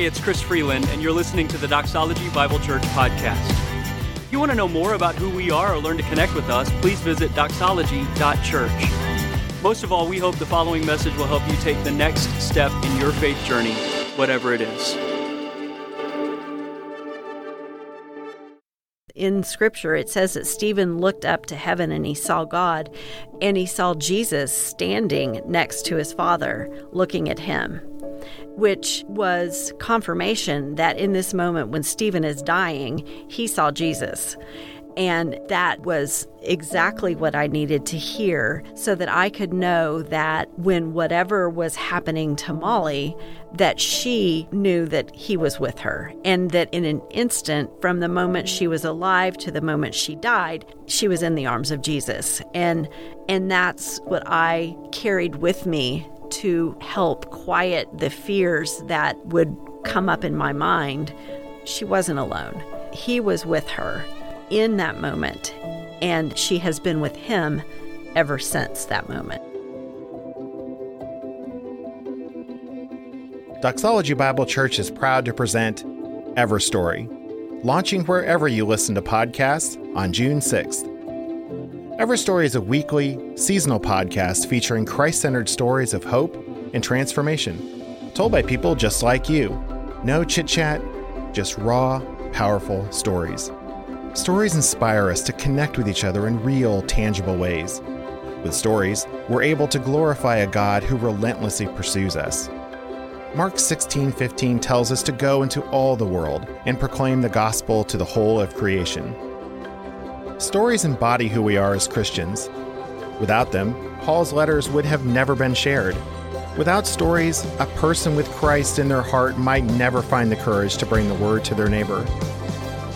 Hey, it's Chris Freeland, and you're listening to the Doxology Bible Church podcast. If you want to know more about who we are or learn to connect with us, please visit doxology.church. Most of all, we hope the following message will help you take the next step in your faith journey, whatever it is. in scripture it says that Stephen looked up to heaven and he saw God and he saw Jesus standing next to his father looking at him which was confirmation that in this moment when Stephen is dying he saw Jesus and that was exactly what I needed to hear so that I could know that when whatever was happening to Molly, that she knew that he was with her. And that in an instant, from the moment she was alive to the moment she died, she was in the arms of Jesus. And and that's what I carried with me to help quiet the fears that would come up in my mind. She wasn't alone. He was with her in that moment, and she has been with him ever since that moment. Doxology Bible Church is proud to present Everstory, launching wherever you listen to podcasts on June 6th. Everstory is a weekly, seasonal podcast featuring Christ centered stories of hope and transformation, told by people just like you. No chit chat, just raw, powerful stories. Stories inspire us to connect with each other in real, tangible ways. With stories, we're able to glorify a God who relentlessly pursues us. Mark 16:15 tells us to go into all the world and proclaim the gospel to the whole of creation. Stories embody who we are as Christians. Without them, Paul's letters would have never been shared. Without stories, a person with Christ in their heart might never find the courage to bring the word to their neighbor.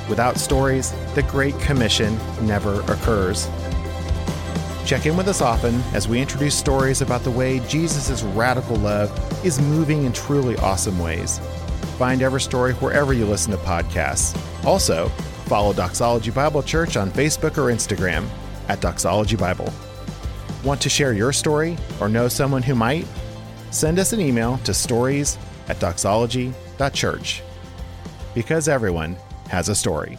Without stories, the Great Commission never occurs. Check in with us often as we introduce stories about the way Jesus' radical love is moving in truly awesome ways. Find Everstory wherever you listen to podcasts. Also, follow Doxology Bible Church on Facebook or Instagram at Doxology Bible. Want to share your story or know someone who might? Send us an email to stories at doxology.church. Because everyone has a story.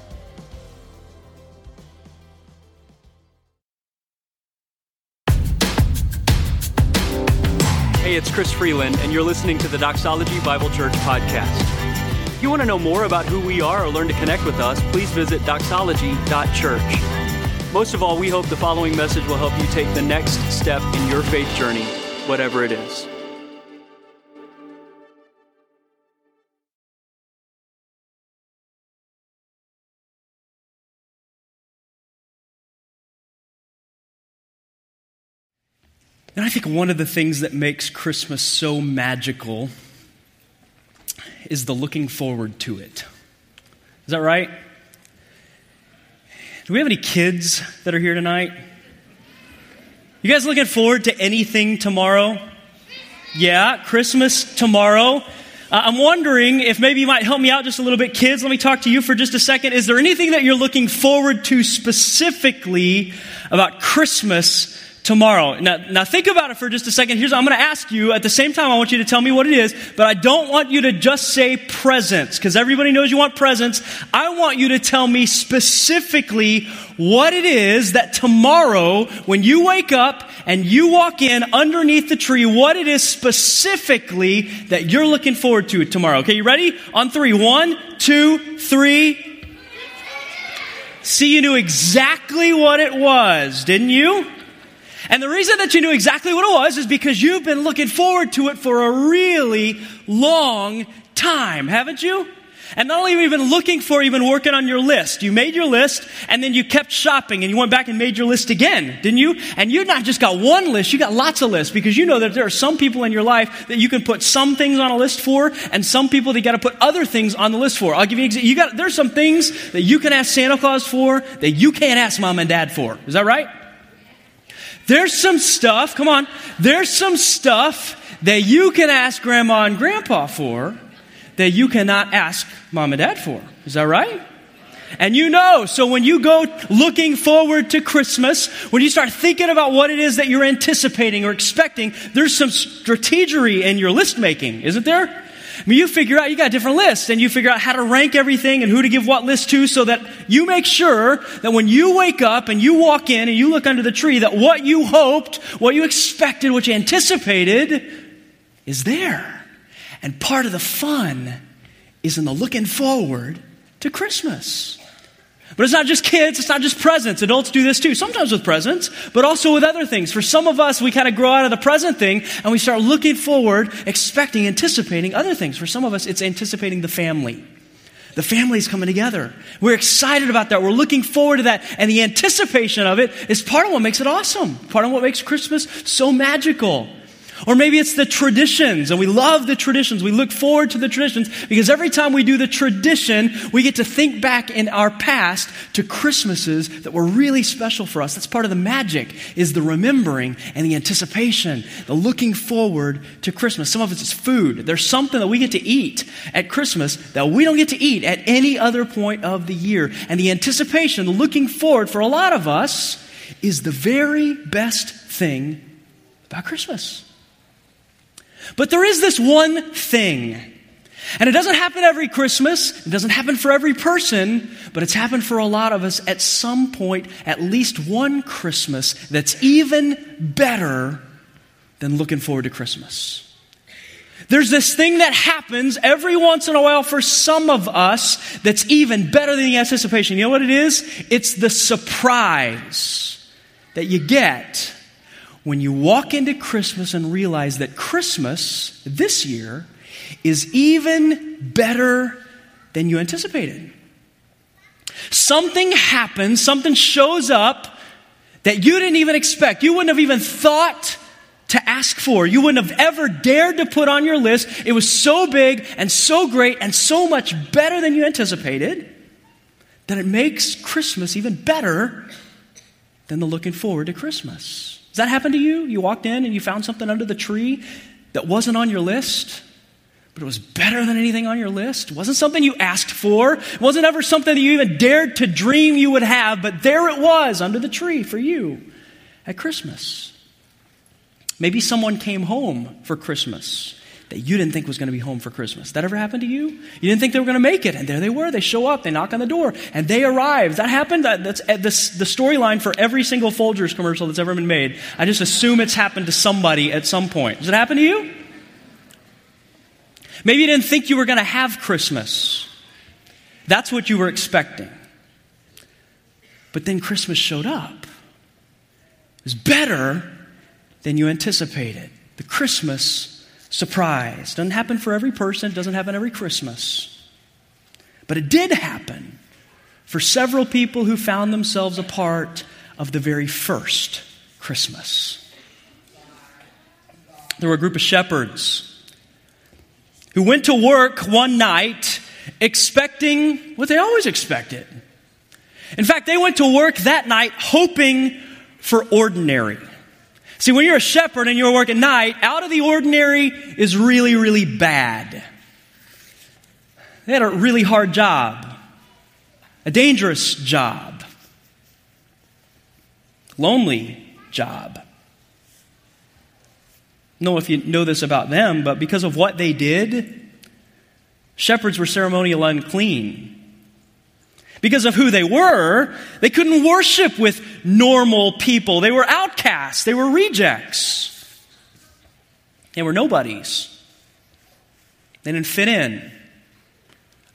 Hey, it's Chris Freeland, and you're listening to the Doxology Bible Church podcast. If you want to know more about who we are or learn to connect with us, please visit doxology.church. Most of all, we hope the following message will help you take the next step in your faith journey, whatever it is. And I think one of the things that makes Christmas so magical is the looking forward to it. Is that right? Do we have any kids that are here tonight? You guys looking forward to anything tomorrow? Yeah, Christmas tomorrow. Uh, I'm wondering if maybe you might help me out just a little bit. Kids, let me talk to you for just a second. Is there anything that you're looking forward to specifically about Christmas tomorrow. Now, now think about it for just a second. Here's, I'm going to ask you at the same time, I want you to tell me what it is, but I don't want you to just say presents, because everybody knows you want presents. I want you to tell me specifically what it is that tomorrow, when you wake up and you walk in underneath the tree, what it is specifically that you're looking forward to tomorrow. Okay, you ready? On three. One, two, three. See, you knew exactly what it was, didn't you? And the reason that you knew exactly what it was is because you've been looking forward to it for a really long time, haven't you? And not only have you been looking for you've been working on your list. You made your list, and then you kept shopping, and you went back and made your list again, didn't you? And you not just got one list, you got lots of lists, because you know that there are some people in your life that you can put some things on a list for, and some people that you got to put other things on the list for. I'll give you an example. You got, there's some things that you can ask Santa Claus for that you can't ask mom and dad for. Is that right? There's some stuff, come on, there's some stuff that you can ask grandma and grandpa for that you cannot ask mom and dad for. Is that right? And you know, so when you go looking forward to Christmas, when you start thinking about what it is that you're anticipating or expecting, there's some strategery in your list making, isn't there? I mean, you figure out, you got different lists, and you figure out how to rank everything and who to give what list to so that you make sure that when you wake up and you walk in and you look under the tree, that what you hoped, what you expected, what you anticipated is there. And part of the fun is in the looking forward to Christmas. But it's not just kids, it's not just presents. Adults do this too, sometimes with presents, but also with other things. For some of us, we kind of grow out of the present thing and we start looking forward, expecting, anticipating other things. For some of us, it's anticipating the family. The family's coming together. We're excited about that. We're looking forward to that. And the anticipation of it is part of what makes it awesome, part of what makes Christmas so magical. Or maybe it's the traditions, and we love the traditions. We look forward to the traditions because every time we do the tradition, we get to think back in our past to Christmases that were really special for us. That's part of the magic, is the remembering and the anticipation, the looking forward to Christmas. Some of it's food. There's something that we get to eat at Christmas that we don't get to eat at any other point of the year. And the anticipation, the looking forward for a lot of us is the very best thing about Christmas. But there is this one thing. And it doesn't happen every Christmas, it doesn't happen for every person, but it's happened for a lot of us at some point, at least one Christmas that's even better than looking forward to Christmas. There's this thing that happens every once in a while for some of us that's even better than the anticipation. You know what it is? It's the surprise that you get when you walk into Christmas and realize that Christmas this year is even better than you anticipated. Something happens, something shows up that you didn't even expect. You wouldn't have even thought to ask for. You wouldn't have ever dared to put on your list. It was so big and so great and so much better than you anticipated that it makes Christmas even better than the looking forward to Christmas. Does that happen to you? You walked in and you found something under the tree that wasn't on your list, but it was better than anything on your list. It wasn't something you asked for. It wasn't ever something that you even dared to dream you would have, but there it was under the tree for you at Christmas. Maybe someone came home for Christmas that you didn't think was going to be home for Christmas. That ever happened to you? You didn't think they were going to make it, and there they were. They show up, they knock on the door, and they arrive. That happened. That's eh, the, the storyline for every single Folgers commercial that's ever been made. I just assume it's happened to somebody at some point. Does it happen to you? Maybe you didn't think you were going to have Christmas. That's what you were expecting. But then Christmas showed up. It was better than you anticipated. The Christmas surprise. Doesn't happen for every person, doesn't happen every Christmas. But it did happen for several people who found themselves a part of the very first Christmas. There were a group of shepherds who went to work one night expecting what they always expected. In fact, they went to work that night hoping for ordinary. See, when you're a shepherd and you're working night, out of the ordinary is really, really bad. They had a really hard job, a dangerous job, lonely job. I don't know if you know this about them, but because of what they did, shepherds were ceremonial unclean. Because of who they were, they couldn't worship with normal people. They were outcasts, they were rejects, they were nobodies. They didn't fit in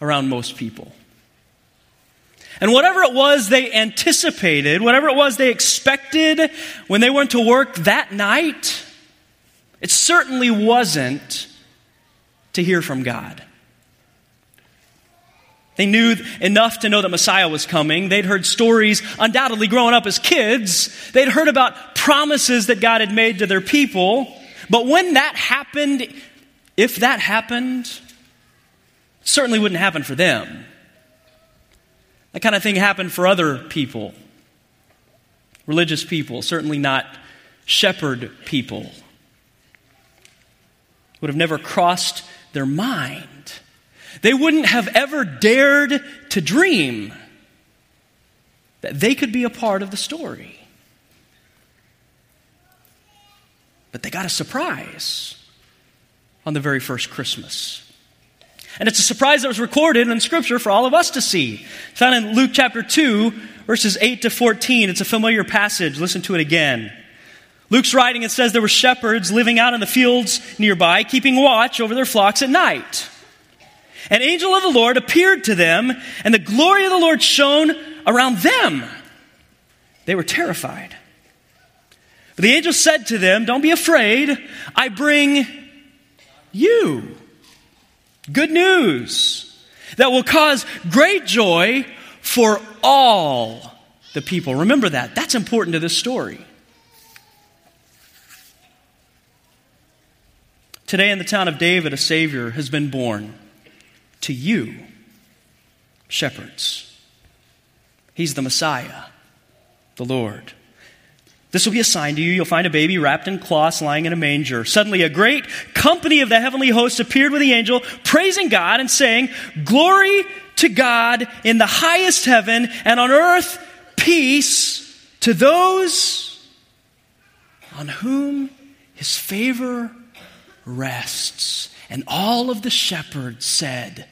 around most people. And whatever it was they anticipated, whatever it was they expected when they went to work that night, it certainly wasn't to hear from God. They knew enough to know that Messiah was coming. They'd heard stories, undoubtedly growing up as kids. They'd heard about promises that God had made to their people. But when that happened, if that happened, certainly wouldn't happen for them. That kind of thing happened for other people, religious people, certainly not shepherd people. Would have never crossed their mind they wouldn't have ever dared to dream that they could be a part of the story. But they got a surprise on the very first Christmas. And it's a surprise that was recorded in Scripture for all of us to see. It's found in Luke chapter 2, verses 8 to 14. It's a familiar passage. Listen to it again. Luke's writing, it says there were shepherds living out in the fields nearby, keeping watch over their flocks at night. An angel of the Lord appeared to them, and the glory of the Lord shone around them. They were terrified. But the angel said to them, Don't be afraid. I bring you good news that will cause great joy for all the people. Remember that. That's important to this story. Today, in the town of David, a Savior has been born to you, shepherds. He's the Messiah, the Lord. This will be a sign to you. You'll find a baby wrapped in cloths lying in a manger. Suddenly, a great company of the heavenly hosts appeared with the angel, praising God and saying, Glory to God in the highest heaven, and on earth, peace to those on whom his favor rests. And all of the shepherds said,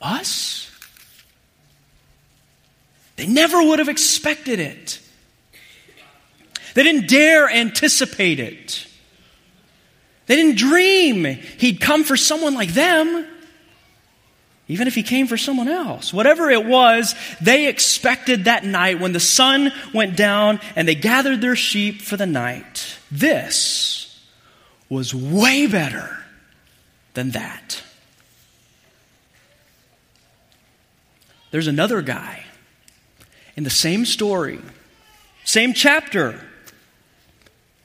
Us? They never would have expected it. They didn't dare anticipate it. They didn't dream he'd come for someone like them, even if he came for someone else. Whatever it was, they expected that night when the sun went down and they gathered their sheep for the night. This was way better than that. There's another guy in the same story, same chapter,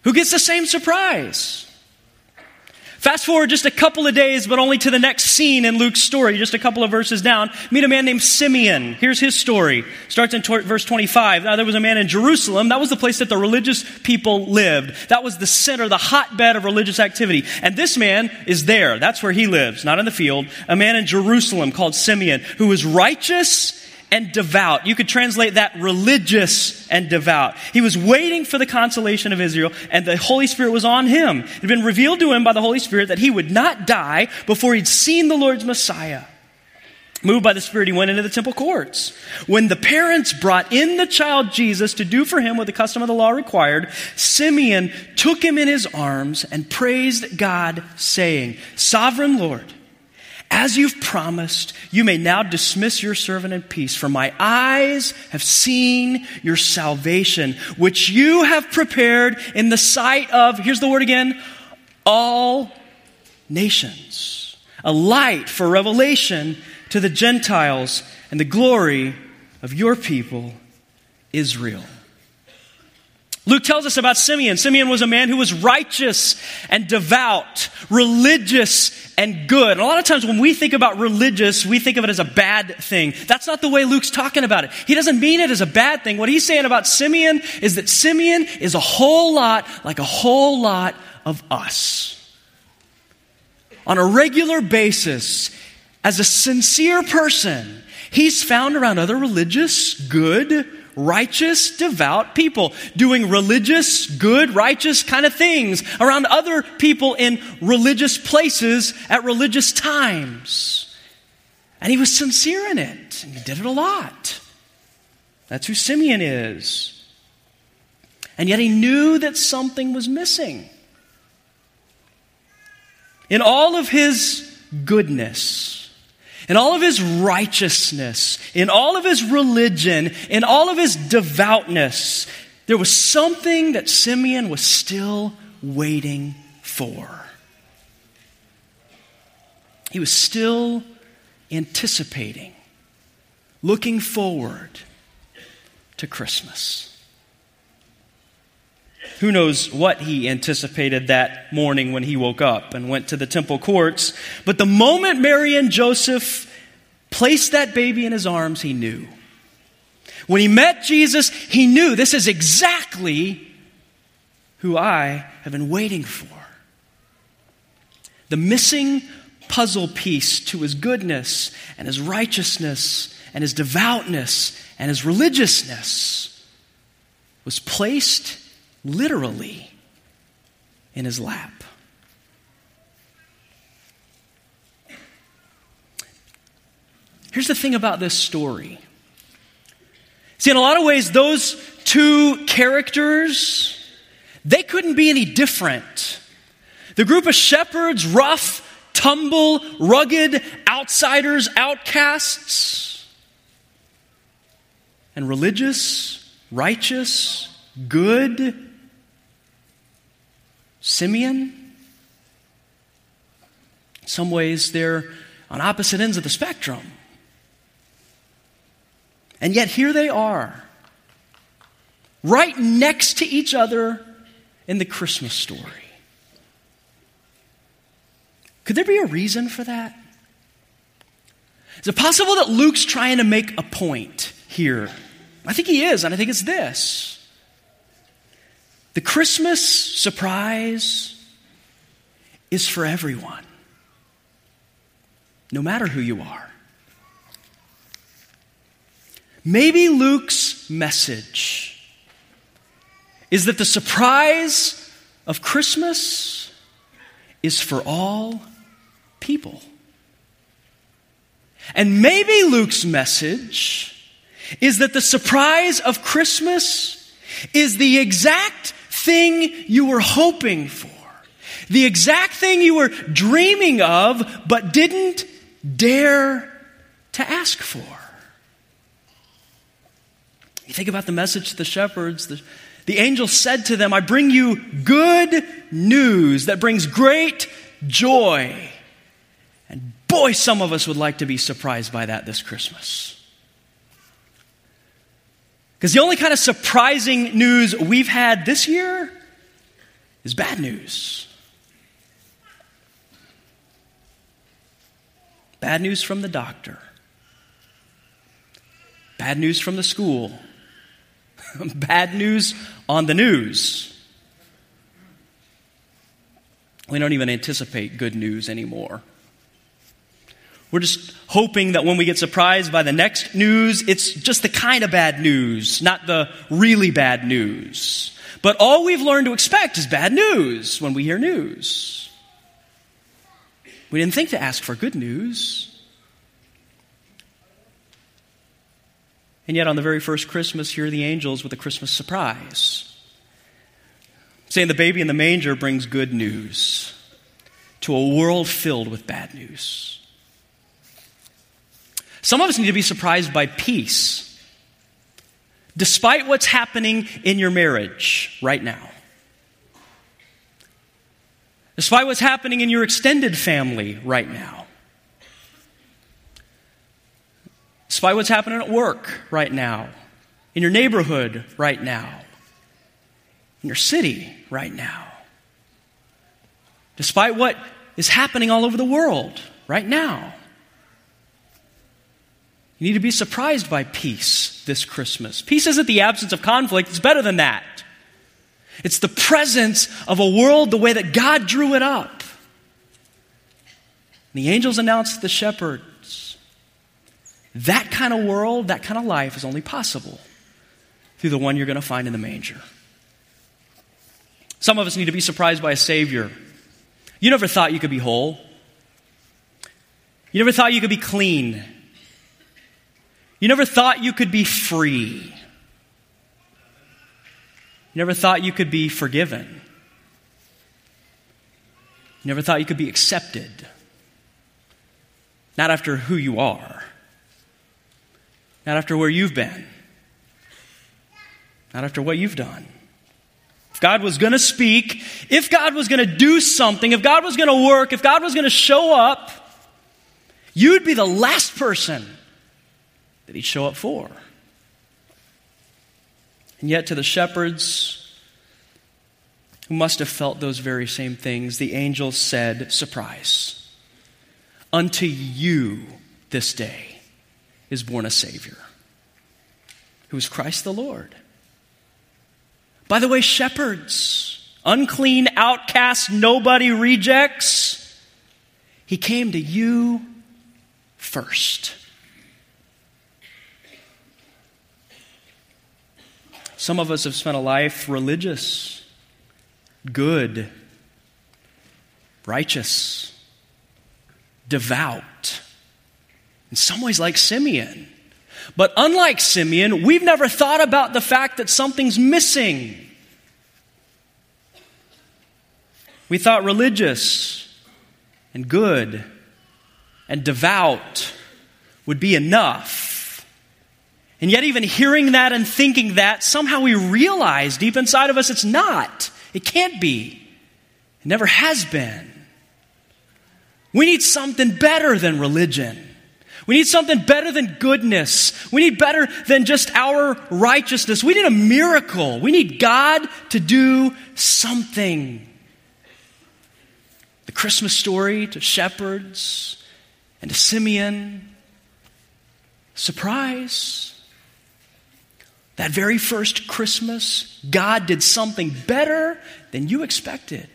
who gets the same surprise. Fast forward just a couple of days, but only to the next scene in Luke's story, just a couple of verses down. Meet a man named Simeon. Here's his story. Starts in t- verse 25. Now, there was a man in Jerusalem. That was the place that the religious people lived. That was the center, the hotbed of religious activity. And this man is there. That's where he lives, not in the field. A man in Jerusalem called Simeon, who was righteous and devout. You could translate that religious and devout. He was waiting for the consolation of Israel, and the Holy Spirit was on him. It had been revealed to him by the Holy Spirit that he would not die before he'd seen the Lord's Messiah. Moved by the Spirit, he went into the temple courts. When the parents brought in the child Jesus to do for him what the custom of the law required, Simeon took him in his arms and praised God, saying, Sovereign Lord, as you've promised, you may now dismiss your servant in peace, for my eyes have seen your salvation, which you have prepared in the sight of, here's the word again, all nations. A light for revelation to the Gentiles and the glory of your people, Israel. Luke tells us about Simeon. Simeon was a man who was righteous and devout, religious and good. And a lot of times when we think about religious, we think of it as a bad thing. That's not the way Luke's talking about it. He doesn't mean it as a bad thing. What he's saying about Simeon is that Simeon is a whole lot like a whole lot of us. On a regular basis, as a sincere person, he's found around other religious, good, righteous, devout people doing religious, good, righteous kind of things around other people in religious places at religious times. And he was sincere in it, and he did it a lot. That's who Simeon is. And yet he knew that something was missing. In all of his goodness, in all of his righteousness, in all of his religion, in all of his devoutness, there was something that Simeon was still waiting for. He was still anticipating, looking forward to Christmas. Who knows what he anticipated that morning when he woke up and went to the temple courts. But the moment Mary and Joseph placed that baby in his arms, he knew. When he met Jesus, he knew this is exactly who I have been waiting for. The missing puzzle piece to his goodness and his righteousness and his devoutness and his religiousness was placed literally in his lap. Here's the thing about this story. See, in a lot of ways, those two characters, they couldn't be any different. The group of shepherds, rough, tumble, rugged, outsiders, outcasts, and religious, righteous, good, Simeon. In some ways, they're on opposite ends of the spectrum. And yet, here they are, right next to each other in the Christmas story. Could there be a reason for that? Is it possible that Luke's trying to make a point here? I think he is, and I think it's this. The Christmas surprise is for everyone, no matter who you are. Maybe Luke's message is that the surprise of Christmas is for all people. And maybe Luke's message is that the surprise of Christmas is the exact thing you were hoping for, the exact thing you were dreaming of but didn't dare to ask for. You think about the message to the shepherds. The, the angel said to them, I bring you good news that brings great joy. And boy, some of us would like to be surprised by that this Christmas. Because the only kind of surprising news we've had this year is bad news. Bad news from the doctor. Bad news from the school. Bad news on the news. We don't even anticipate good news anymore. We're just hoping that when we get surprised by the next news, it's just the kind of bad news, not the really bad news. But all we've learned to expect is bad news when we hear news. We didn't think to ask for good news. And yet, on the very first Christmas, here are the angels with a Christmas surprise. Saying the baby in the manger brings good news to a world filled with bad news. Some of us need to be surprised by peace, despite what's happening in your marriage right now, despite what's happening in your extended family right now. Despite what's happening at work right now, in your neighborhood right now, in your city right now, despite what is happening all over the world right now. You need to be surprised by peace this Christmas. Peace isn't the absence of conflict, it's better than that. It's the presence of a world the way that God drew it up. The angels announced the shepherds that kind of world, that kind of life is only possible through the one you're going to find in the manger. Some of us need to be surprised by a Savior. You never thought you could be whole. You never thought you could be clean. You never thought you could be free. You never thought you could be forgiven. You never thought you could be accepted. Not after who you are, not after where you've been, not after what you've done. If God was going to speak, if God was going to do something, if God was going to work, if God was going to show up, you'd be the last person that He'd show up for. And yet, to the shepherds who must have felt those very same things, the angel said, Surprise. Unto you this day is born a Savior, who is Christ the Lord. By the way, shepherds, unclean, outcasts, nobody, rejects, he came to you first. Some of us have spent a life religious, good, righteous, devout in some ways like Simeon. But unlike Simeon, we've never thought about the fact that something's missing. We thought religious and good and devout would be enough. And yet, even hearing that and thinking that, somehow we realize deep inside of us it's not. It can't be. It never has been. We need something better than religion. We need something better than goodness. We need better than just our righteousness. We need a miracle. We need God to do something. The Christmas story to shepherds and to Simeon. Surprise. That very first Christmas, God did something better than you expected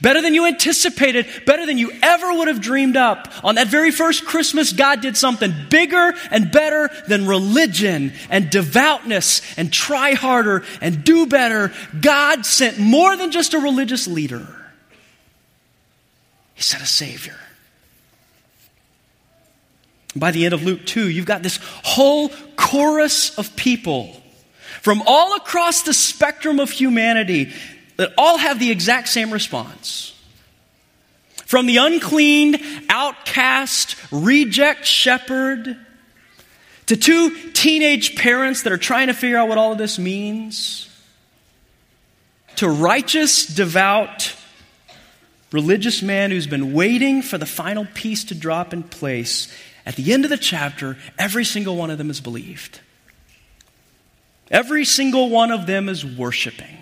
better than you anticipated, better than you ever would have dreamed up. On that very first Christmas, God did something bigger and better than religion and devoutness and try harder and do better. God sent more than just a religious leader, He sent a Savior. By the end of Luke 2, you've got this whole chorus of people from all across the spectrum of humanity that all have the exact same response. From the unclean, outcast, reject shepherd to two teenage parents that are trying to figure out what all of this means, to righteous, devout, religious man who's been waiting for the final piece to drop in place. At the end of the chapter, every single one of them is believed. Every single one of them is worshiping.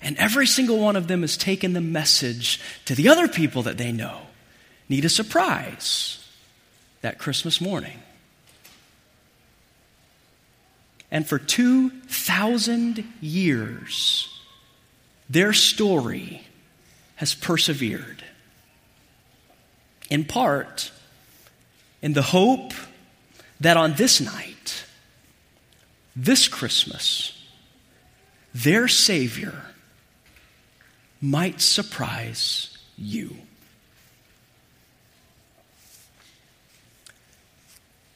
And every single one of them has taken the message to the other people that they know need a surprise that Christmas morning. And for 2,000 years, their story has persevered. In part, in the hope that on this night, this Christmas, their Savior might surprise you.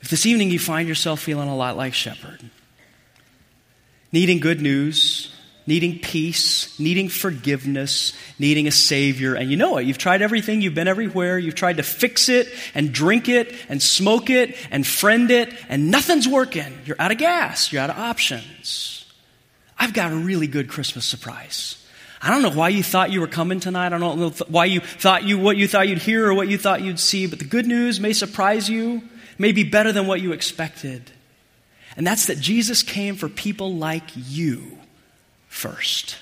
If this evening you find yourself feeling a lot like Shepherd, needing good news, needing peace, needing forgiveness, needing a Savior, and you know it, you've tried everything, you've been everywhere, you've tried to fix it and drink it and smoke it and friend it, and nothing's working. You're out of gas, you're out of options. I've got a really good Christmas surprise. I don't know why you thought you were coming tonight. I don't know why you thought you, what you thought you'd hear or what you thought you'd see, but the good news may surprise you, may be better than what you expected. And that's that Jesus came for people like you first.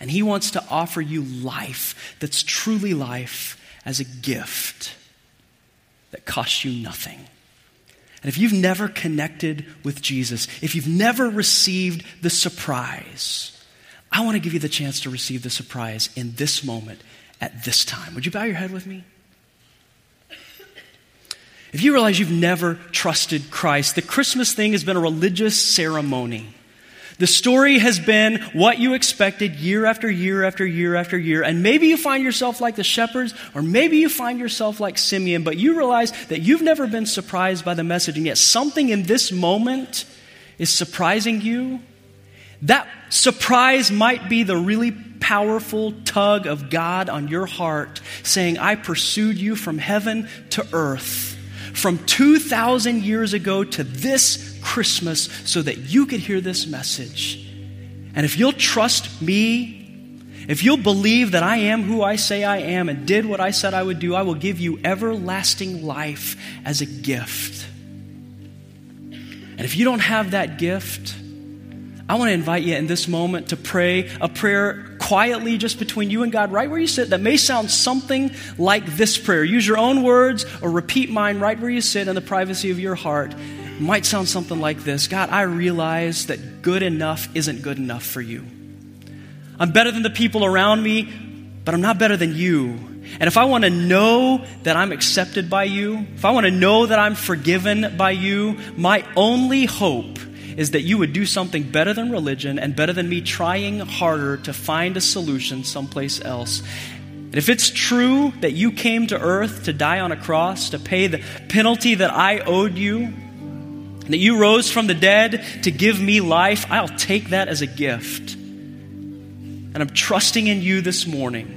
And he wants to offer you life that's truly life as a gift that costs you nothing. And if you've never connected with Jesus, if you've never received the surprise, I want to give you the chance to receive the surprise in this moment at this time. Would you bow your head with me? If you realize you've never trusted Christ, the Christmas thing has been a religious ceremony. The story has been what you expected year after year after year after year. And maybe you find yourself like the shepherds, or maybe you find yourself like Simeon, but you realize that you've never been surprised by the message, and yet something in this moment is surprising you. That surprise might be the really powerful tug of God on your heart saying, I pursued you from heaven to earth, from 2,000 years ago to this Christmas, so that you could hear this message. And if you'll trust me, if you'll believe that I am who I say I am and did what I said I would do, I will give you everlasting life as a gift. And if you don't have that gift, I want to invite you in this moment to pray a prayer quietly just between you and God, right where you sit, that may sound something like this prayer. Use your own words or repeat mine right where you sit in the privacy of your heart. It might sound something like this God, I realize that good enough isn't good enough for you. I'm better than the people around me, but I'm not better than you. And if I want to know that I'm accepted by you, if I want to know that I'm forgiven by you, my only hope is that you would do something better than religion and better than me trying harder to find a solution someplace else. And if it's true that you came to earth to die on a cross, to pay the penalty that I owed you, that you rose from the dead to give me life, I'll take that as a gift. And I'm trusting in you this morning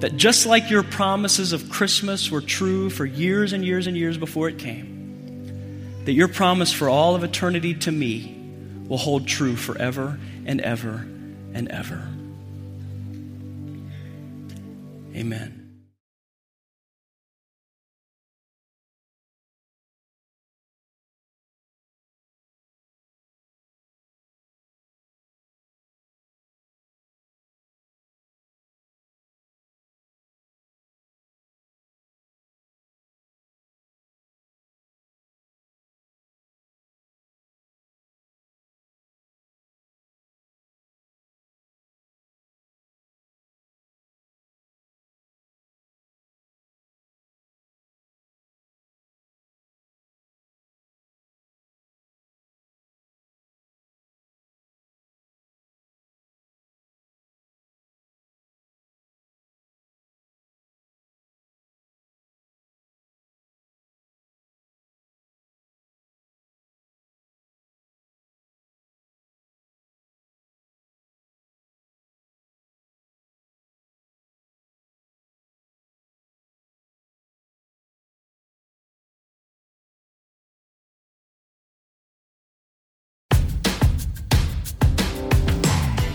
that just like your promises of Christmas were true for years and years and years before it came, that your promise for all of eternity to me will hold true forever and ever and ever. Amen.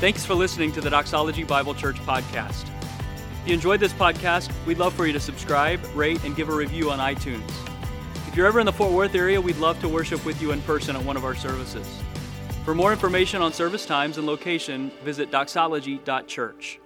Thanks for listening to the Doxology Bible Church podcast. If you enjoyed this podcast, we'd love for you to subscribe, rate, and give a review on iTunes. If you're ever in the Fort Worth area, we'd love to worship with you in person at one of our services. For more information on service times and location, visit doxology.church.